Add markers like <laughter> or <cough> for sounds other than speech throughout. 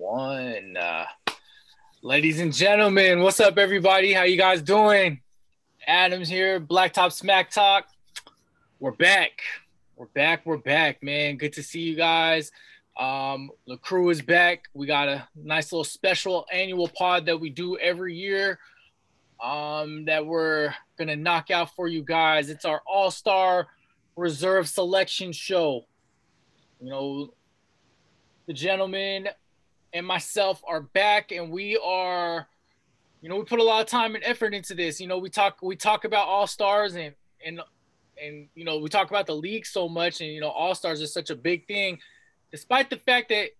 one. Uh, ladies and gentlemen, what's up, everybody? How you guys doing? Adams here, Blacktop Smack Talk. We're back. We're back. We're back, man. Good to see you guys. Um, the crew is back. We got a nice little special annual pod that we do every year. Um, that we're gonna knock out for you guys. It's our all-star reserve selection show. You know, the gentleman and myself are back and we are you know we put a lot of time and effort into this. You know we talk we talk about all stars and and and you know we talk about the league so much and you know all stars is such a big thing. Despite the fact that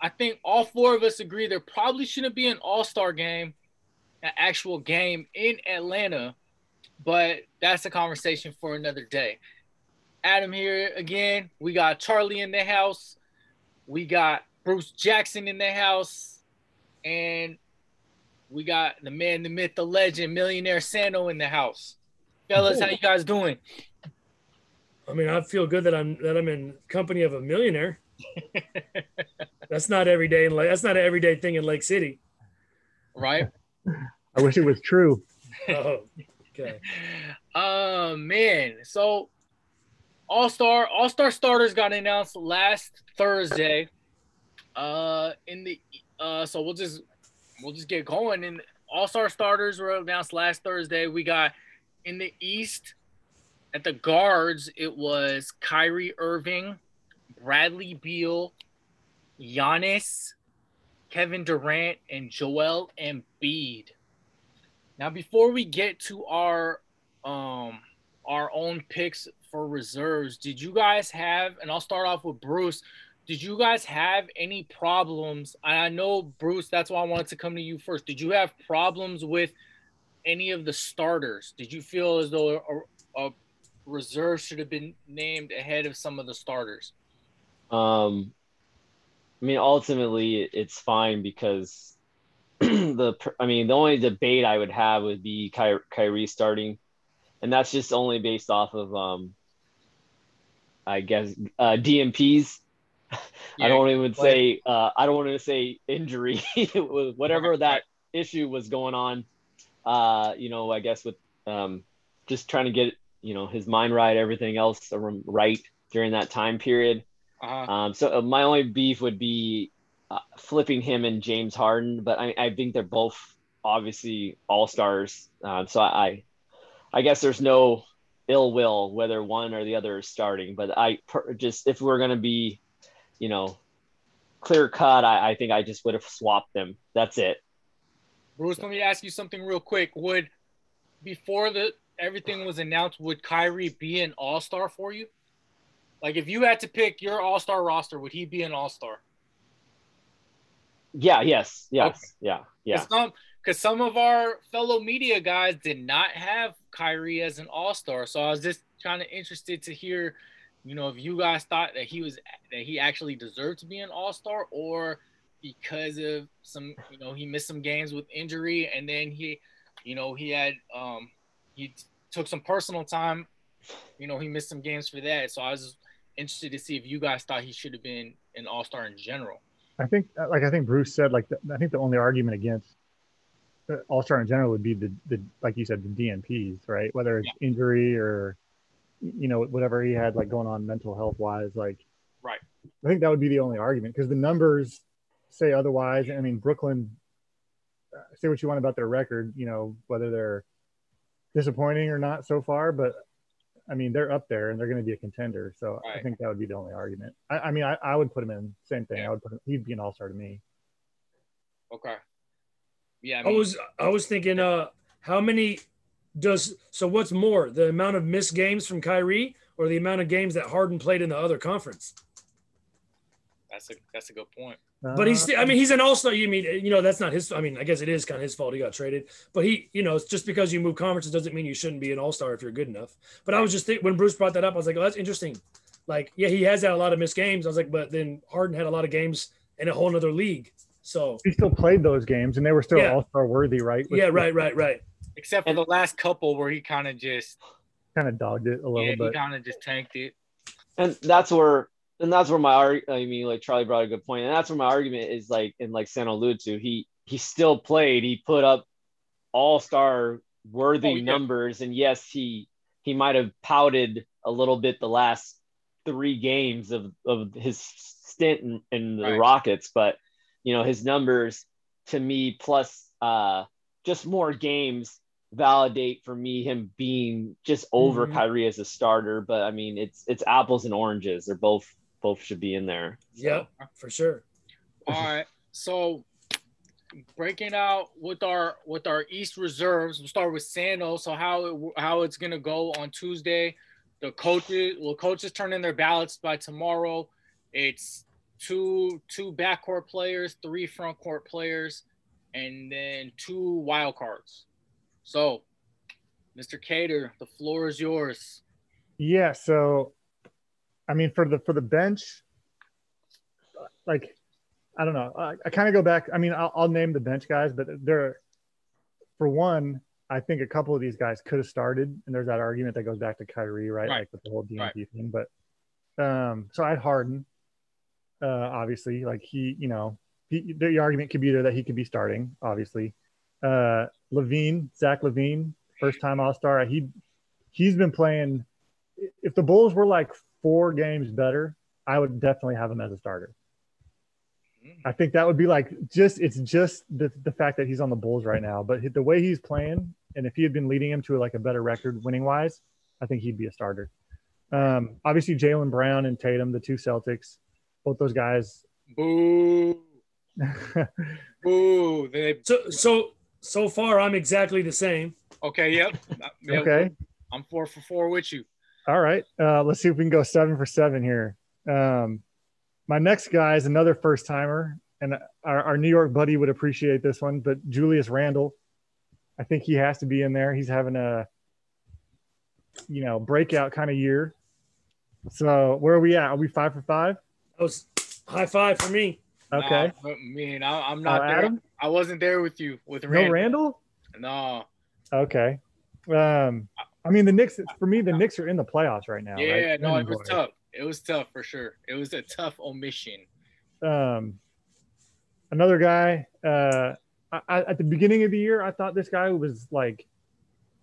i think all four of us agree there probably shouldn't be an all-star game an actual game in atlanta but that's a conversation for another day. Adam here again. We got charlie in the house. We got Bruce Jackson in the house, and we got the man, the myth, the legend, millionaire Sano in the house. Fellas, how you guys doing? I mean, I feel good that I'm that I'm in company of a millionaire. <laughs> that's not every day in that's not an everyday thing in Lake City, right? I wish it was true. oh, okay. Uh man, so all Star All Star starters got announced last Thursday. Uh, in the uh, so we'll just we'll just get going. And All Star starters were announced last Thursday. We got in the East at the guards. It was Kyrie Irving, Bradley Beal, Giannis, Kevin Durant, and Joel Embiid. Now, before we get to our um our own picks for reserves, did you guys have? And I'll start off with Bruce. Did you guys have any problems? And I know Bruce. That's why I wanted to come to you first. Did you have problems with any of the starters? Did you feel as though a, a reserve should have been named ahead of some of the starters? Um, I mean, ultimately, it's fine because <clears throat> the. I mean, the only debate I would have would be Ky- Kyrie starting, and that's just only based off of um, I guess uh, DNPs. <laughs> Yeah, I don't even say uh, I don't want to say injury, <laughs> whatever that issue was going on. Uh, you know, I guess with um, just trying to get you know his mind right, everything else right during that time period. Uh-huh. Um, so uh, my only beef would be uh, flipping him and James Harden, but I, I think they're both obviously all stars. Uh, so I, I guess there's no ill will whether one or the other is starting. But I per, just if we're gonna be, you know, clear cut, I, I think I just would have swapped them. That's it. Bruce, let me ask you something real quick. Would before the everything was announced, would Kyrie be an all star for you? Like if you had to pick your all star roster, would he be an all star? Yeah, yes, yes, okay. yeah, yeah. Because some, some of our fellow media guys did not have Kyrie as an All Star. So I was just kind of interested to hear, you know, if you guys thought that he was that he actually deserved to be an All Star, or because of some, you know, he missed some games with injury, and then he, you know, he had um he took some personal time, you know, he missed some games for that. So I was interested to see if you guys thought he should have been an All Star in general. I think, like I think Bruce said, like the, I think the only argument against all star in general would be the the like you said the DNPs, right? Whether it's yeah. injury or you know whatever he had like going on mental health wise, like right. I think that would be the only argument because the numbers say otherwise. I mean, Brooklyn. Uh, say what you want about their record, you know whether they're disappointing or not so far, but I mean they're up there and they're going to be a contender. So right. I think that would be the only argument. I, I mean I, I, would put him in same thing. Yeah. I would put him, he'd be an all star to me. Okay. Yeah, I, mean, I was I was thinking, uh, how many does so? What's more, the amount of missed games from Kyrie or the amount of games that Harden played in the other conference? That's a that's a good point. But he's uh, I mean he's an all star. You mean you know that's not his. I mean I guess it is kind of his fault he got traded. But he you know it's just because you move conferences doesn't mean you shouldn't be an all star if you're good enough. But I was just think, when Bruce brought that up, I was like, oh that's interesting. Like yeah he has had a lot of missed games. I was like, but then Harden had a lot of games in a whole other league. So he still played those games, and they were still yeah. All Star worthy, right? With, yeah, right, right, right. Except for the last couple where he kind of just kind of dogged it a little yeah, bit. He kind of just tanked it. And that's where and that's where my arg- I mean, like Charlie brought a good point, and that's where my argument is like, and like San alluded to, he he still played. He put up all star worthy Oh, yeah. numbers, and yes, he he might have pouted a little bit the last three games of of his stint in, in the Right. Rockets, but you know his numbers to me plus uh just more games validate for me him being just over Mhm. Kyrie as a starter. But I mean, it's it's apples and oranges. They're both both should be in there. Yep, for sure. All right. So breaking out with our with our East reserves, we'll start with Sando. So how it, how it's gonna go on Tuesday? The coaches well, coaches turn in their ballots by tomorrow. It's two two backcourt players, three front court players, and then two wild cards. So, Mr. Cater, the floor is yours. Yeah. So, I mean, for the for the bench, like, I don't know. I, I kind of go back. I mean, I'll, I'll name the bench guys, but they're for one. I think a couple of these guys could have started, and there's that argument that goes back to Kyrie, right? Right. Like with the whole DNP Right. thing. But um, so I'd Harden, uh, obviously, like he, you know, he, the argument could be there that he could be starting, obviously. Uh, LaVine, Zach LaVine, first time All Star. He he's been playing. If the Bulls were like four games better, I would definitely have him as a starter. I think that would be like just it's just the the fact that he's on the Bulls right now, but the way he's playing, and if he had been leading him to like a better record winning wise, I think he'd be a starter. Um, obviously, Jaylen Brown and Tatum, the two Celtics, both those guys. Boo. <laughs> Boo. They, So so so far, I'm exactly the same. okay, yep. <laughs> Yep. okay, I'm four for four with you. all right. Uh, let's see if we can go seven for seven here. Um, my next guy is another first timer, and our, our New York buddy would appreciate this one, but Julius Randle. I think he has to be in there. He's having a, you know, breakout kind of year. So where are we at? Are we five for five? That was high five for me. Okay. Nah, I mean, I, I'm not Uh, there. Adam? I wasn't there with you with No Randle. Randle? No. Okay. Um, I mean, the Knicks, for me, the Knicks are in the playoffs right now. Yeah, right? no, it was tough. It was tough for sure. It was a tough omission. Um, another guy, uh, I, I, at the beginning of the year, I thought this guy was like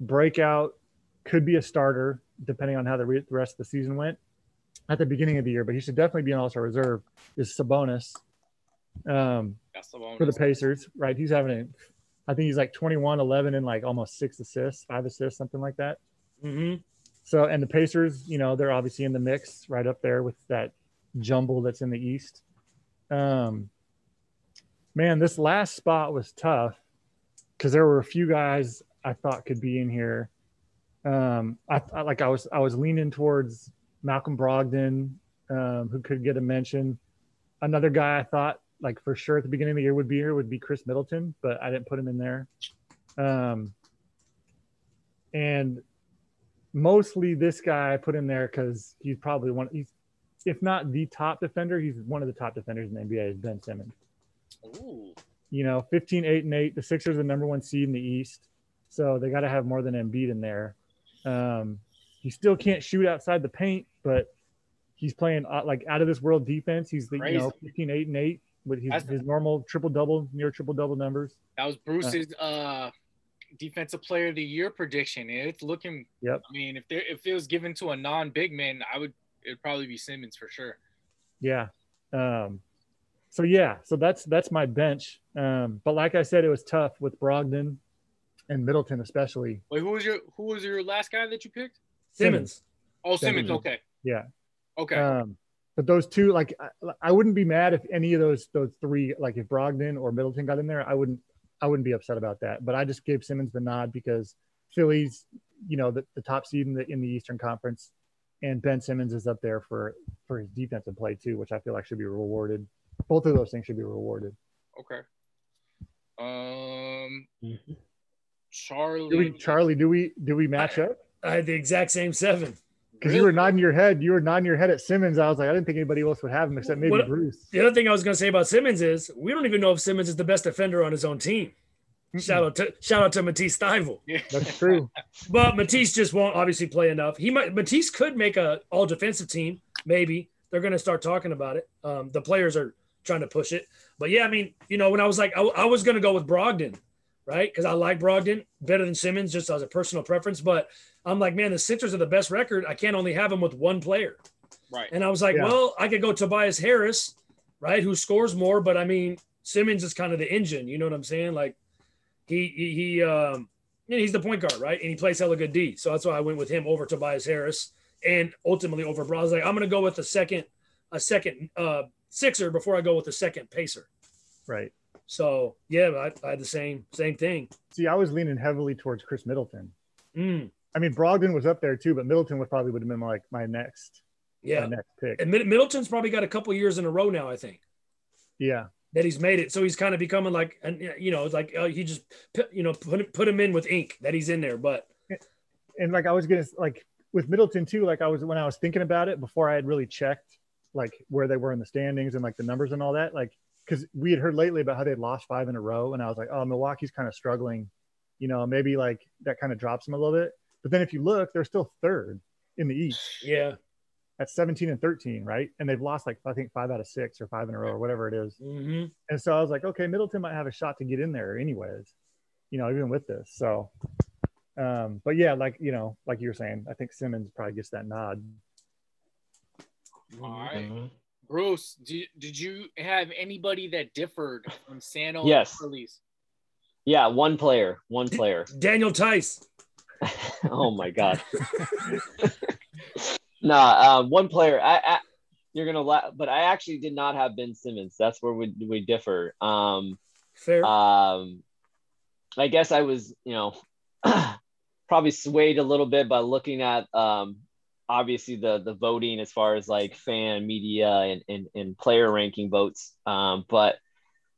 breakout, could be a starter, depending on how the, re- the rest of the season went at the beginning of the year, but he should definitely be an all star reserve, is Sabonis. Um, the for the Pacers, right? He's having a, I think he's like 21, 11, and like almost six assists, five assists, something like that. hmm So, and the Pacers, you know, they're obviously in the mix right up there with that jumble that's in the East. Um, man, this last spot was tough because there were a few guys I thought could be in here. Um, I, I like I was I was leaning towards Malcolm Brogdon, um, who could get a mention. Another guy I thought like for sure at the beginning of the year would be here would be Khris Middleton, but I didn't put him in there. Um, and mostly this guy I put in there because he's probably one. He's if not the top defender, he's one of the top defenders in the NBA. Is Ben Simmons. Ooh. You know, 15, 8, and 8. The Sixers are the number one seed in the East. So they got to have more than Embiid in there. Um, he still can't shoot outside the paint, but he's playing uh, like out of this world defense. He's the you know Crazy. 15, 8, and 8 with his, his normal triple double, near triple double numbers. That was Bruce's uh defensive player of the year prediction. It's looking Yep. I mean, if there if it was given to a non big man, I would it'd probably be Simmons for sure. Yeah. Um, so yeah, so that's that's my bench. Um, but like I said, it was tough with Brogdon and Middleton especially. Wait, who was your who was your last guy that you picked? Simmons. Oh, Simmons. Simmons. Okay. Yeah. Okay. Um, but those two, like, I, I wouldn't be mad if any of those those three, like, if Brogdon or Middleton got in there, I wouldn't I wouldn't be upset about that. But I just gave Simmons the nod because Philly's, you know, the, the top seed in the in the Eastern Conference, and Ben Simmons is up there for for his defensive play too, which I feel like should be rewarded. Both of those things should be rewarded. okay. Um, Mhm. Charlie. Do we, Charlie? Do we do we match up? I had the exact same seven. Because you were nodding your head, you were nodding your head at Simmons. I was like, I didn't think anybody else would have him except maybe What- Bruce. The other thing I was going to say about Simmons is we don't even know if Simmons is the best defender on his own team. Shout out to shout out to Matisse Thybulle. Yeah. That's true. <laughs> But Matisse just won't obviously play enough. He might Matisse could make a all defensive team, maybe, they're going to start talking about it. Um, the players are trying to push it, but yeah, I mean, you know, when I was like, I, I was going to go with Brogdon, right? Because I like Brogdon better than Simmons, just as a personal preference. But I'm like, man, the Sixers are the best record. I can't only have them with one player. Right. And I was like, Yeah. well, I could go Tobias Harris, right, who scores more, but I mean, Simmons is kind of the engine. You know what I'm saying? Like, he he, he um, you know, he's the point guard, right, and he plays hella good D. So that's why I went with him over Tobias Harris, and ultimately over Bro. I was like, I'm gonna go with the second, a second uh, Sixer before I go with the second Pacer. Right. So yeah, I, I had the same same thing. See, I was leaning heavily towards Chris Middleton. Mm, I mean, Brogdon was up there too, but Middleton would probably would have been like my next, yeah, my next pick. and Middleton's probably got a couple years in a row now. I think. Yeah. that he's made it. So he's kind of becoming like, and you know, it's like uh, he just, put, you know, put put him in with ink that he's in there. But and like I was gonna like with Middleton too. Like I was when I was thinking about it before I had really checked like where they were in the standings and like the numbers and all that. Like because we had heard lately about how they'd lost five in a row, and I was like, oh, Milwaukee's kind of struggling. You know, maybe like that kind of drops them a little bit. But then if you look, they're still third in the East yeah, at 17 and 13, right? And they've lost like I think five out of six or five in a row or whatever it is. hmm And so I was like, okay, Middleton might have a shot to get in there anyways, you know, even with this. So, um, but yeah, like, you know, like you were saying, I think Simmons probably gets that nod. All right. Mhm. Bruce, did, did you have anybody that differed from Sano Yes. and Furley's? Yeah, one player, one player. <laughs> Daniel Theis. <laughs> oh my god. <laughs> nah, uh, one player. I, I you're gonna laugh, but I actually did not have Ben Simmons. That's where we we differ. Um, Fair. um, I guess I was, you know, <clears throat> probably swayed a little bit by looking at um, obviously the the voting as far as like fan media and and, and player ranking votes. Um, but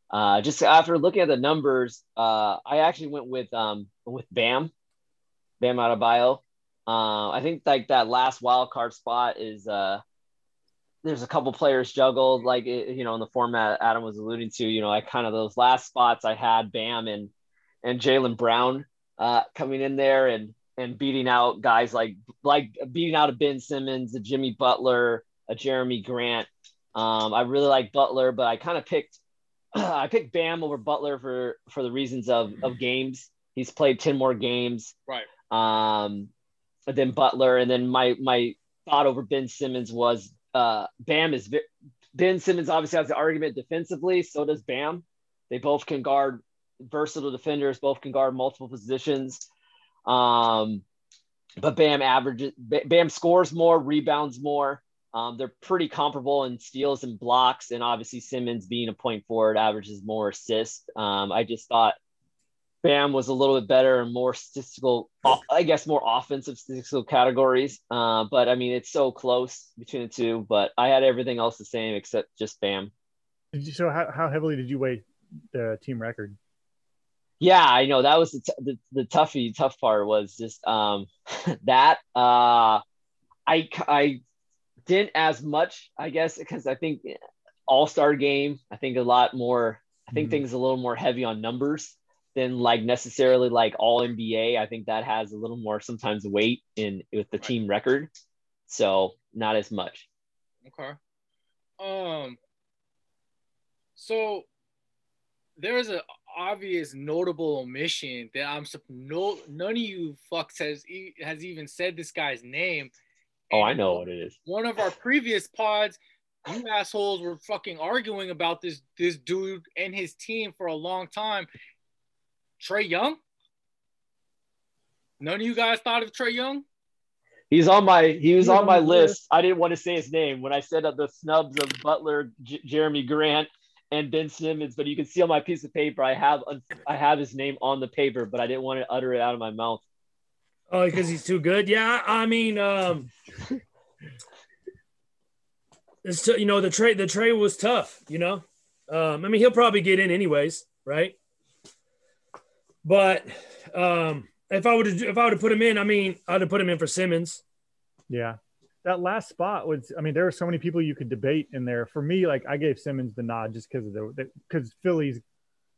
uh, just after looking at the numbers, uh, I actually went with um, with Bam, Bam Adebayo. Uh, I think like that last wild card spot is uh, there's a couple players juggled like you know in the format Adam was alluding to. You know, I kind of those last spots I had Bam and and Jaylen Brown uh, coming in there and and beating out guys like like beating out a Ben Simmons, a Jimmy Butler, a Jerami Grant. Um, I really like Butler, but I kind of picked <clears throat> I picked Bam over Butler for for the reasons of of games. He's played ten more games Right. um, than Butler, and then my my thought over Ben Simmons was uh, Bam is Ben Simmons obviously has the argument defensively. So does Bam. They both can guard versatile defenders. Both can guard multiple positions. Um, but Bam averages. Bam scores more, rebounds more. Um, they're pretty comparable in steals and blocks, and obviously Simmons being a point forward averages more assists. Um, I just thought Bam was a little bit better and more statistical, I guess, more offensive statistical categories. Uh, but I mean, it's so close between the two. But I had everything else the same except just Bam. Did you, so how, how heavily did you weigh the team record? Yeah, I know that was the t- the, the toughy tough part was just um <laughs> that uh I I didn't as much I guess because I think All Star game I think a lot more I think Mhm. things a little more heavy on numbers than like necessarily like All NBA I think that has a little more sometimes weight in with the Right. team record so not as much Okay. Um. So there is an obvious notable omission that I'm sup- no none of you fucks has e- has even said this guy's name. oh I know what it is One of our previous pods, you assholes were fucking arguing about this this dude and his team for a long time. Trae Young. None of you guys thought of Trae Young. He's on my he was on on my list. list. I didn't want to say his name when I said of the snubs of Butler, J- Jerami Grant, and Ben Simmons. But you can see on my piece of paper I have I have his name on the paper, but I didn't want to utter it out of my mouth. Oh, because he's too good. Yeah, I mean, um, it's t- you know the trade the trade was tough. You know, um, I mean he'll probably get in anyways, right? But um, if I would have if I would have put him in, I mean I'd have put him in for Simmons. Yeah. That last spot was, I mean, there were so many people you could debate in there. For me, like I gave Simmons the nod just because of the, because Philly's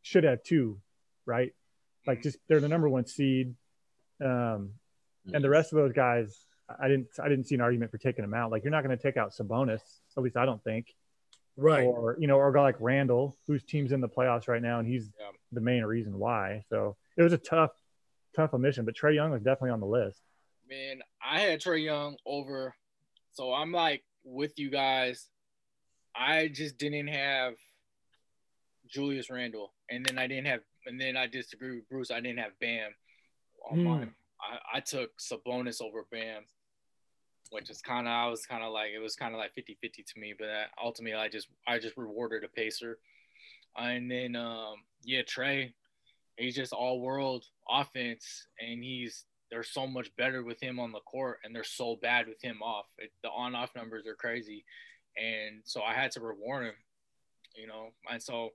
should have two, right? Like just they're the number one seed. Um, and the rest of those guys, I didn't I didn't see an argument for taking them out. Like you're not going to take out Sabonis. At least I don't think. Right. Or you know, or a guy like Randle, whose team's in the playoffs right now, and he's Yeah. the main reason why. So it was a tough, tough omission. But Trae Young was definitely on the list. Man, I had Trae Young over, so I'm like with you guys. I just didn't have Julius Randle, and then I didn't have, and then I disagree with Bruce. I didn't have Bam on Hmm. mine. I, I took Sabonis over Bam, which is kind of I was kind of like it was kind of like 50-50 to me, but ultimately I just I just rewarded a pacer, and then um yeah Trae, he's just all world offense, and he's they're so much better with him on the court, and they're so bad with him off. It, the on off numbers are crazy, and so I had to reward him, you know, and so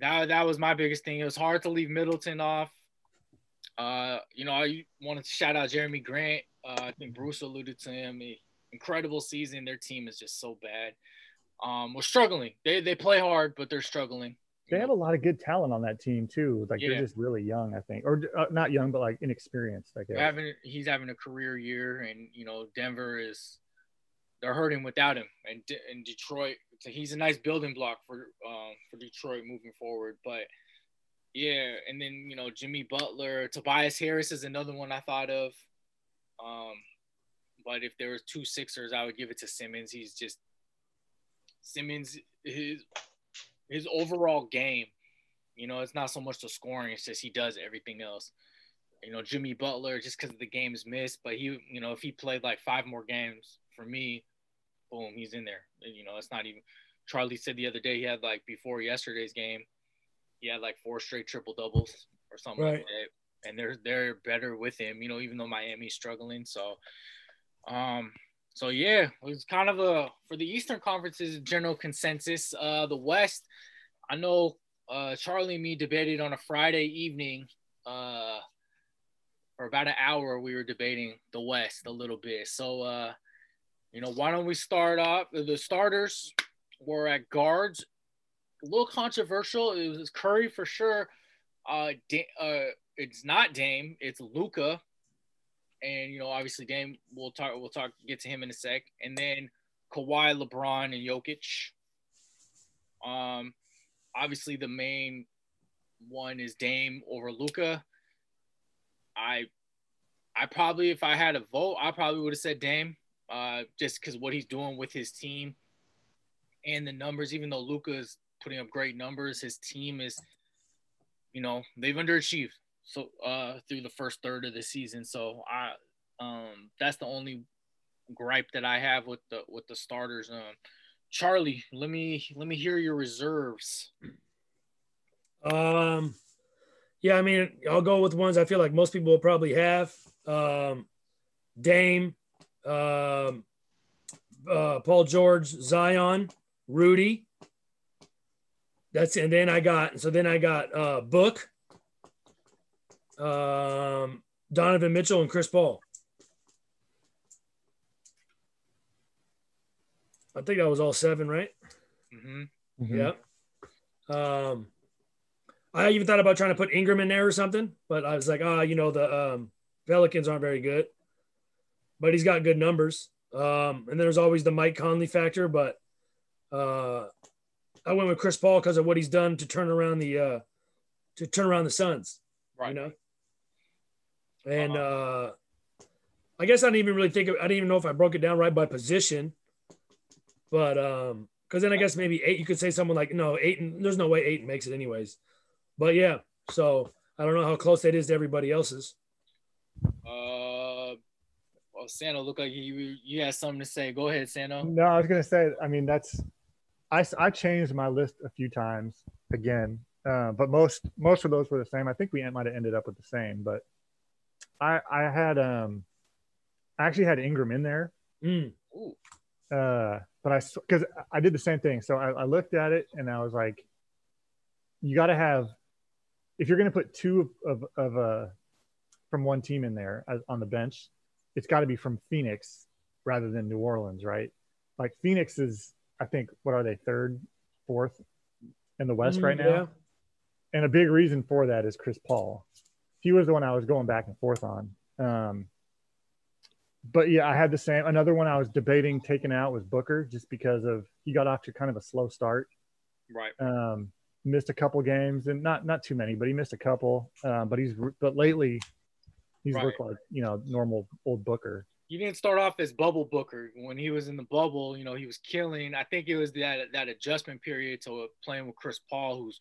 that that was my biggest thing. It was hard to leave Middleton off. Uh, you know, I wanted to shout out Jerami Grant. Uh, I think Bruce alluded to him. He- incredible season. Their team is just so bad. Um, we're struggling. They they play hard, but they're struggling. They have a lot of good talent on that team too. Like Yeah. they're just really young, I think, or uh, not young, but like inexperienced. I guess. having he's having a career year, and you know Denver is they're hurting without him, and and Detroit. So he's a nice building block for um, for Detroit moving forward. But yeah, and then you know Jimmy Butler, Tobias Harris is another one I thought of. Um, but if there was two Sixers, I would give it to Simmons. He's just Simmons his his overall game. You know, it's not so much the scoring; it's just he does everything else you know, Jimmy Butler just because the game is missed. But he, you know, if he played like five more games for me, boom, he's in there. You know, it's not even. Charlie said the other day he had like before yesterday's game, he had like four straight triple doubles or something Right. like that. And they're they're better with him, you know, even though Miami's struggling. So, um, so yeah, it was kind of a for the Eastern Conference's general consensus. Uh, the West, I know, uh, Charlie and me debated on a Friday evening. Uh, for about an hour we were debating the west a little bit so uh you know why don't we start off the starters were at guards a little controversial it was curry for sure uh, da- uh it's not dame it's luka and you know obviously dame we'll talk we'll talk get to him in a sec. And then Kawhi, lebron and jokic. Um obviously the main one is dame over luka I I probably if I had a vote, I probably would have said Dame, uh, just because what he's doing with his team and the numbers. Even though Luka is putting up great numbers, his team is, you know, they've underachieved so uh, through the first third of the season. So I um, that's the only gripe that I have with the with the starters. Um, Charlie, let me let me hear your reserves. Um, yeah, I mean, I'll go with ones I feel like most people will probably have. Um, Dame, um, uh, Paul George, Zion, Rudy. That's and then I got so then I got uh, Book, um, Donovan Mitchell, and Chris Paul. I think that was all seven, right? hmm Mhm. Yeah. Um, I even thought about trying to put Ingram in there or something, but I was like, ah, you know, the um, Pelicans aren't very good, but he's got good numbers. Um, and there's always the Mike Conley factor, but uh, I went with Chris Paul because of what he's done to turn around the uh, to turn around the Suns. Right. You know. And uh, I guess I didn't even really think of, I didn't even know if I broke it down right by position, but um, because then I guess maybe eight. You could say someone like no eight. There's no way eight makes it anyways. But yeah, so I don't know how close that is to everybody else's. Uh, well, Sano looked like you you had something to say. Go ahead, Sano. No, I was gonna say. I mean, that's. I I changed my list a few times again, uh, but most most of those were the same. I think we might have ended up with the same, but I I had um, I actually had Ingram in there, Mm, uh, but I because I did the same thing. So I, I looked at it and I was like, you got to have if you're gonna put two of of uh from one team in there as, on the bench, it's got to be from Phoenix rather than New Orleans, right? Like Phoenix is, I think, what are they, third, fourth in the West mm, right now? And a big reason for that is Chris Paul. He was the one I was going back and forth on. Um, but yeah, I had the same. Another one I was debating taking out was Booker, just because of he got off to kind of a slow start. Right. Um, missed a couple games, and not not too many, but he missed a couple. Um, but he's but lately, he's Right. looked like you know normal old Booker. He didn't start off as bubble booker when he was in the bubble. You know, he was killing. I think it was that that adjustment period to playing with Chris Paul, who's,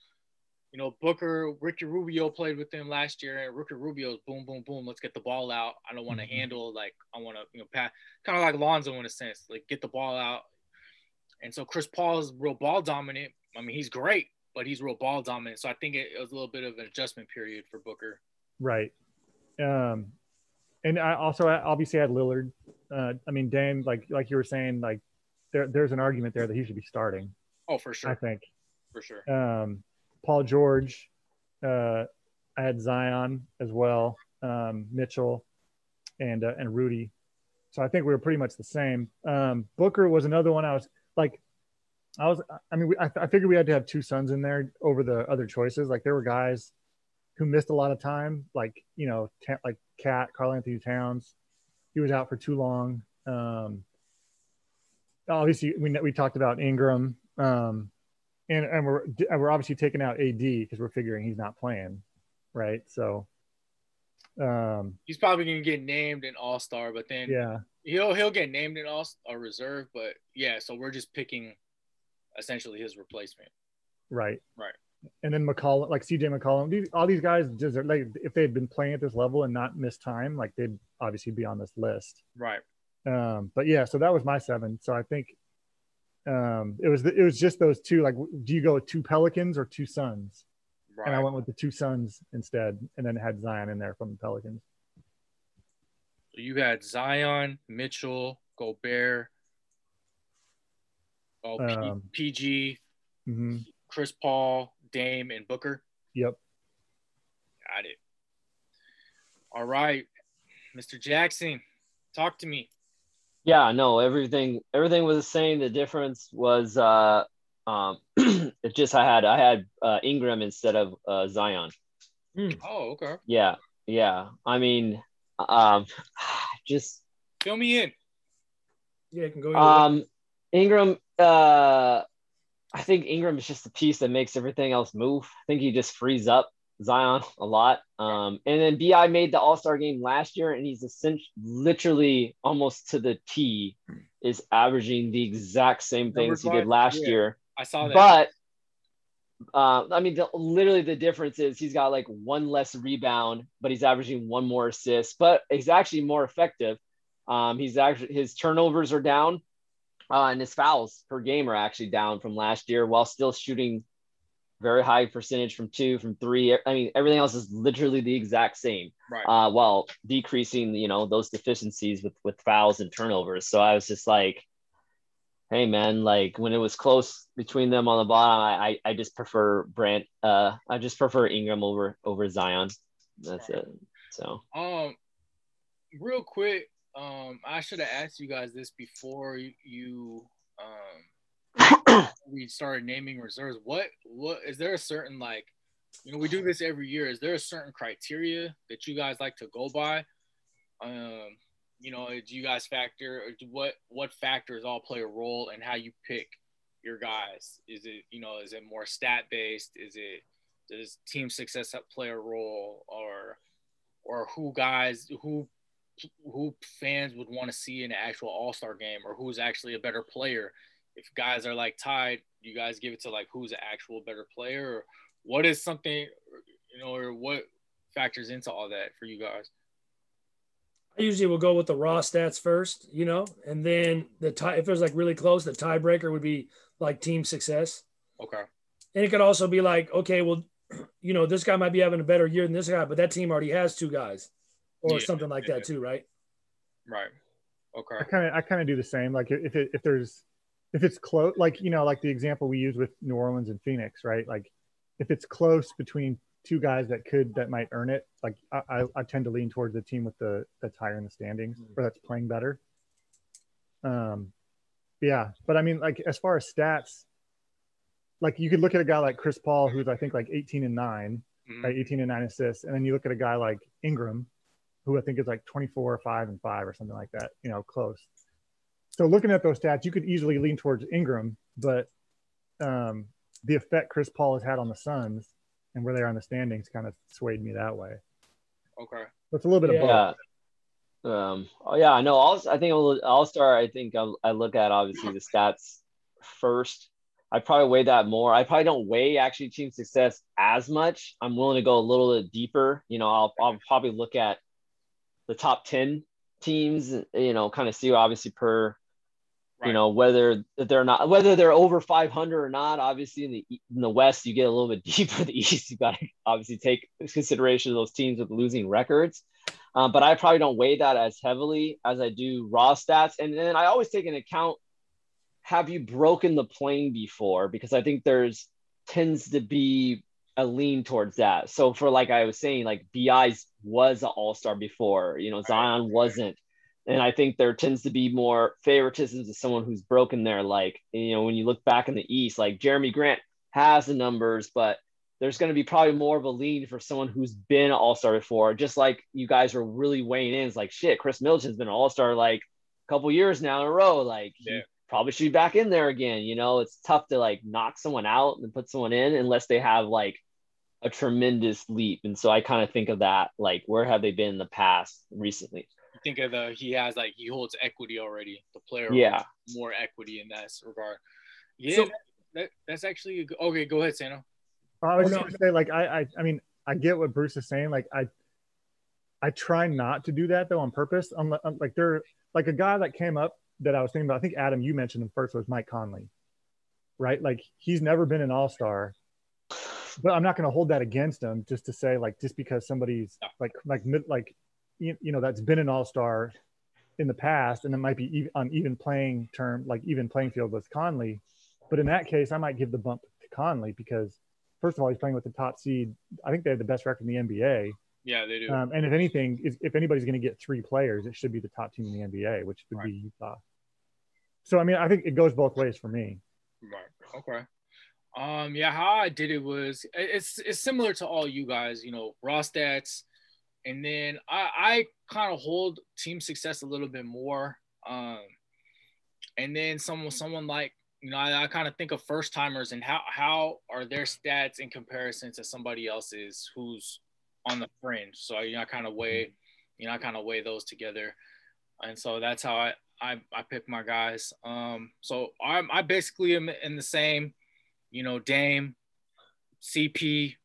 you know, Booker. Ricky Rubio played with him last year, and Ricky Rubio's boom, boom, boom. Let's get the ball out. I don't want to Mhm. handle like I want to, you know, pass. Kind of like Lonzo in a sense, like get the ball out. And so Chris Paul is real ball dominant. I mean, he's great, but he's real ball dominant. So I think it, it was a little bit of an adjustment period for Booker. Right. Um, and I also obviously had Lillard. Uh, I mean, Dame, like like you were saying, like there, there's an argument there that he should be starting. Oh, for sure. I think. for sure. Um, Paul George. Uh, I had Zion as well. Um, Mitchell, and uh, and Rudy. So I think we were pretty much the same. Um, Booker was another one. I was like, I was. I mean, we, I, I figured we had to have two Suns in there over the other choices. Like there were guys who missed a lot of time, like you know, ta- like KAT, Carl Anthony Towns. He was out for too long. Um, obviously, we we talked about Ingram, um, and and we're and we're obviously taking out AD because we're figuring he's not playing, right? So, um, He's probably gonna get named an All Star, but then yeah, he'll he'll get named in all a reserve, but yeah, so we're just picking essentially his replacement. right, Right. And then McCollum, like CJ McCollum, these, all these guys deserve like if they had been playing at this level and not missed time, like they'd obviously be on this list. Right. Um, but yeah, so that was my seven. So I think um, it was the, it was just those two. Like, do you go with two Pelicans or two Suns? Right. And I went with the two Suns instead, and then had Zion in there from the Pelicans. so you had Zion, Mitchell, Gobert, oh, P- Um, PG, hmm Chris Paul, Dame, and Booker. Yep. Got it. All right, Mr. Jackson, talk to me. Yeah, no, everything everything was the same. The difference was uh um <clears throat> it just I had I had uh, Ingram instead of uh, Zion. Oh, okay. Yeah, yeah. I mean, um, <sighs> just Fill me in. Yeah, it can go either way. um, Ingram. Uh, I think Ingram is just the piece that makes everything else move. I think he just frees up Zion a lot. Um, and then Bi made the All Star game last year, and he's essentially literally almost to the T is averaging the exact same things he did last yeah. year. I saw that. But uh, I mean, the, literally the difference is he's got like one less rebound, but he's averaging one more assist. But he's actually more effective. Um, he's actually his turnovers are down, uh, and his fouls per game are actually down from last year, while still shooting very high percentage from two, from three. I mean, everything else is literally the exact same right. uh, while decreasing, you know, those deficiencies with with fouls and turnovers. So I was just like, hey man, like when it was close between them on the bottom, I I, I just prefer Brant. Uh, I just prefer Ingram over over Zion. That's it. So Um, real quick, um, I should have asked you guys this before you, you um we started naming reserves. What what is there a certain like, you know, we do this every year. Is there a certain criteria that you guys like to go by? Um, you know, do you guys factor what what factors all play a role in how you pick your guys? Is it you know is it more stat based? Is it does team success play a role or or who guys who who fans would want to see in an actual all-star game or who's actually a better player if guys are like tied you guys give it to like who's an actual better player or what is something you know or what factors into all that for you guys I usually will go with the raw stats first, you know, and then the tie. If it was like really close, the tiebreaker would be like team success, okay and it could also be like, okay, well, <clears throat> you know, this guy might be having a better year than this guy, but that team already has two guys, or Yeah, something like yeah. that too, right? right okay I kind of I kind of do the same. Like if it, if there's if it's close, like you know, like the example we use with New Orleans and Phoenix, right? Like if it's close between two guys that could that might earn it, like I, I, I tend to lean towards the team with the that's higher in the standings or that's playing better. Um, yeah, but I mean, like as far as stats, like you could look at a guy like Chris Paul, who's I think like 18 and nine, Mhm. right? 18 and nine assists, and then you look at a guy like Ingram, who I think is like 24, five and five or something like that. You know, close. So looking at those stats, you could easily lean towards Ingram, but um, the effect Chris Paul has had on the Suns and where they are in the standings kind of swayed me that way. Okay. So it's a little bit of both. Yeah. Um, oh yeah, I know. All I think All Star. I think I'll, I look at obviously the stats first. I probably weigh that more. I probably don't weigh actually team success as much. I'm willing to go a little bit deeper. You know, I'll, I'll probably look at the top ten teams. You know, kind of see obviously per Right. You know whether they're not whether they're over 500 or not. Obviously, in the in the West, you get a little bit <laughs> deeper. The East, you got to obviously take consideration of those teams with losing records. Um, but I probably don't weigh that as heavily as I do raw stats. And then I always take into account have you broken the plane before? Because I think there's tends to be a lean towards that. So for like I was saying, like BI's was an all star before, you know, Zion wasn't. And I think there tends to be more favoritism to someone who's broken there. Like, you know, when you look back in the East, like Jerami Grant has the numbers, but there's going to be probably more of a lean for someone who's been an all-star before just like you guys are really weighing in it's like shit Khris middleton's been an all-star like a couple years now in a row like yeah. probably should be back in there again you know it's tough to like knock someone out and put someone in unless they have like a tremendous leap and so i kind of think of that like where have they been in the past recently think of the he has like he holds equity already the player yeah more equity in that regard yeah so, that, that's actually good. okay go ahead sano I was oh, just gonna say, like, I, I, I mean, I get what Bruce is saying. Like, I, I try not to do that though on purpose. I'm, I'm like, there, like a guy that came up that I was thinking about. I think Adam, you mentioned him first was Mike Conley, right? Like, he's never been an All Star, but I'm not going to hold that against him just to say like just because somebody's like like like you, you know that's been an All Star in the past and it might be even, on even playing term like even playing field with Conley. But in that case, I might give the bump to Conley because first of all, he's playing with the top seed. I think they have the best record in the NBA. Yeah, they do. Um, and if anything, if, if anybody's going to get three players, it should be the top team in the NBA, which would right. be Utah. So I mean, I think it goes both ways for me. Right. Okay. Um. Yeah. How I did it was it's it's similar to all you guys. You know, raw stats, and then I I kind of hold team success a little bit more. Um, and then someone someone like you know, I, I kind of think of first timers and how how are their stats in comparison to somebody else's who's on the fringe. So you know, I kind of weigh, you know, I kind of weigh those together, and so that's how I I, I pick my guys. Um, so I'm I basically am in the same, you know, Dame, CP,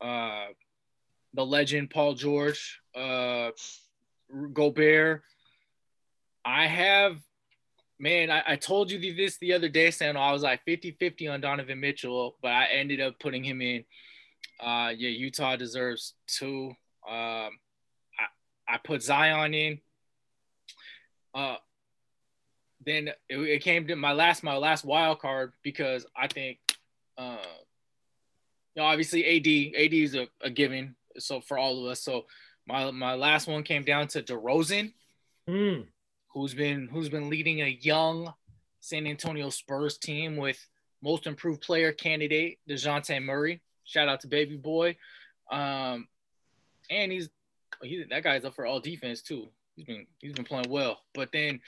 uh, the legend Paul George, uh, Gobert. I have man, I, I, told you this the other day, Sam. I was like 50 50 on Donovan Mitchell, but I ended up putting him in. Uh, yeah, Utah deserves two. Um, I, I put Zion in. Uh, then it, it, came to my last my last wild card because I think, uh, you know, obviously AD AD is a, a given. So for all of us, so my my last one came down to DeRozan. Mm who's been who's been leading a young San Antonio Spurs team with most improved player candidate Dejounte Murray. Shout out to baby boy. Um, and he's he, that guy's up for all defense too. He's been he's been playing well. But then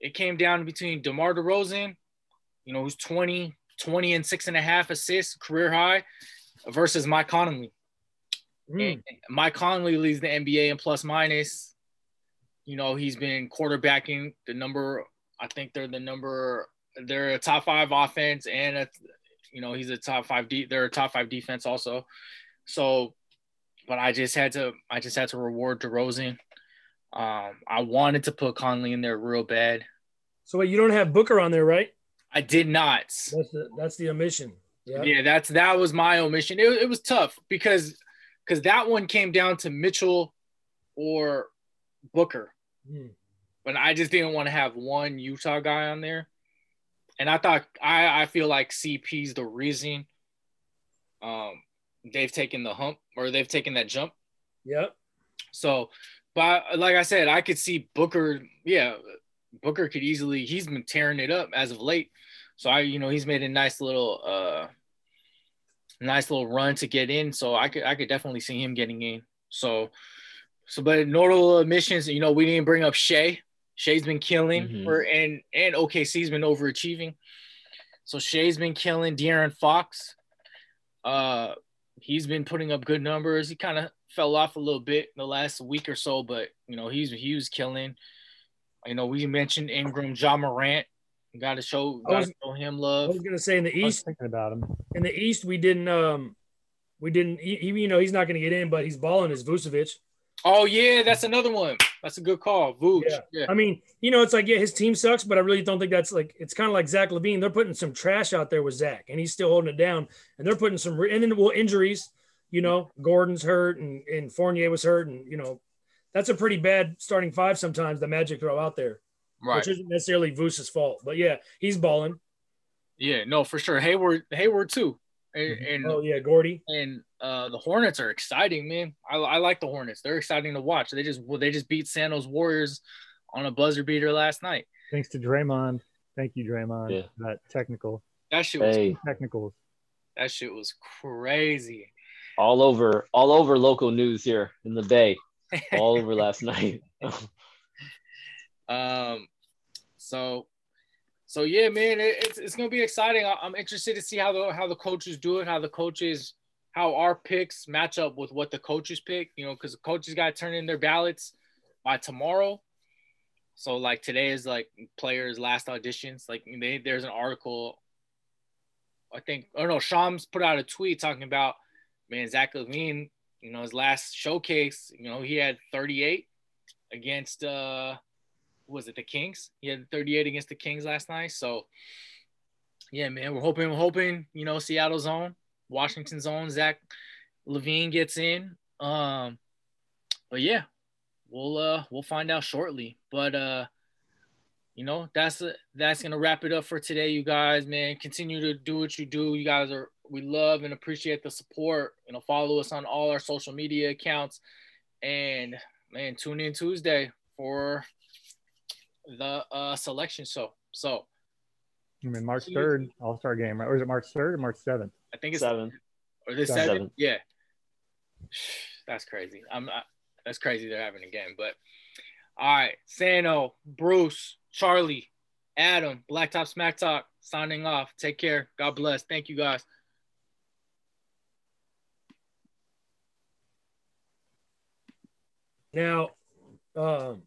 it came down between DeMar DeRozan, you know, who's 20, 20 and six and a half assists, career high, versus Mike Conley. Mm. Mike Conley leads the NBA in plus minus. You know, he's been quarterbacking the number. I think they're the number. They're a top five offense, and a, you know he's a top five. De- they're a top five defense also. So, but I just had to. I just had to reward DeRozan. Um, I wanted to put Conley in there real bad. So wait, you don't have Booker on there, right? I did not. That's the, that's the omission. Yeah. yeah, that's that was my omission. It, it was tough because because that one came down to Mitchell or Booker. Hmm. But I just didn't want to have one Utah guy on there. And I thought I, I feel like CP's the reason um they've taken the hump or they've taken that jump. Yep. So, but like I said, I could see Booker. Yeah, Booker could easily. He's been tearing it up as of late. So I, you know, he's made a nice little, uh, nice little run to get in. So I could, I could definitely see him getting in. So, So, but notable admissions, you know, we didn't bring up Shai. Shai's been killing, Mhm. or and and OKC's been overachieving. So Shai's been killing. De'Aaron Fox, uh, he's been putting up good numbers. He kind of fell off a little bit in the last week or so, but you know he's he was killing. You know, we mentioned Ingram, John Morant. Got to show, I got was- to show him love. I was gonna say in the I was East, thinking about him. in the East, we didn't um we didn't he, he- you know he's not gonna get in, but he's balling as Vucevic. Oh yeah, that's another one. That's a good call, Vooch. Yeah. Yeah. I mean, you know, it's like yeah, his team sucks, but I really don't think that's like it's kind of like Zach LaVine. They're putting some trash out there with Zach, and he's still holding it down. And they're putting some re- and then well injuries. You know, Gordon's hurt, and and Fournier was hurt, and you know, that's a pretty bad starting five sometimes. The Magic throw out there, Right. which isn't necessarily Vuce's fault, but yeah, he's balling. Yeah, no, for sure. Hayward, Hayward too, and and, Oh yeah, Gordy. and uh, the Hornets are exciting, man. I, I like the Hornets. They're exciting to watch. They just well, they just beat San Jose Warriors on a buzzer beater last night. Thanks to Draymond. Thank you, Draymond. Yeah. for That technical That shit was Hey, technicals. that shit was crazy. all over, all over local news here in the Bay, all over last <laughs> night. <laughs> Um, so, so yeah, man, it, it's it's gonna be exciting. I, I'm interested to see how the how the coaches do it, how the coaches, how our picks match up with what the coaches pick. You know, because the coaches got to turn in their ballots by tomorrow. So like today is like players' last auditions. Like they, there's an article. I think oh no, Shams put out a tweet talking about man Zach LaVine. You know his last showcase. You know he had 38 against uh was it the Kings? He had 38 against the Kings last night. So yeah, man, we're hoping, we're hoping, you know, Seattle's own, Washington's own, Zach LaVine gets in. Um, but yeah, we'll uh we'll find out shortly. But uh, you know, that's that's gonna wrap it up for today, you guys, man. Continue to do what you do. You guys are we love and appreciate the support. You know, follow us on all our social media accounts. And man, tune in Tuesday for the uh selection show. So I mean, March third, All Star game, right? Or is it March third or March seventh? I think it's Seven. or this Seven. seven. Yeah, that's crazy. I'm I, that's crazy. They're having a game, but all right, Sano, Bruce, Charlie, Adam, Blacktop Smack Talk, signing off. Take care. God bless. Thank you guys. Now, um,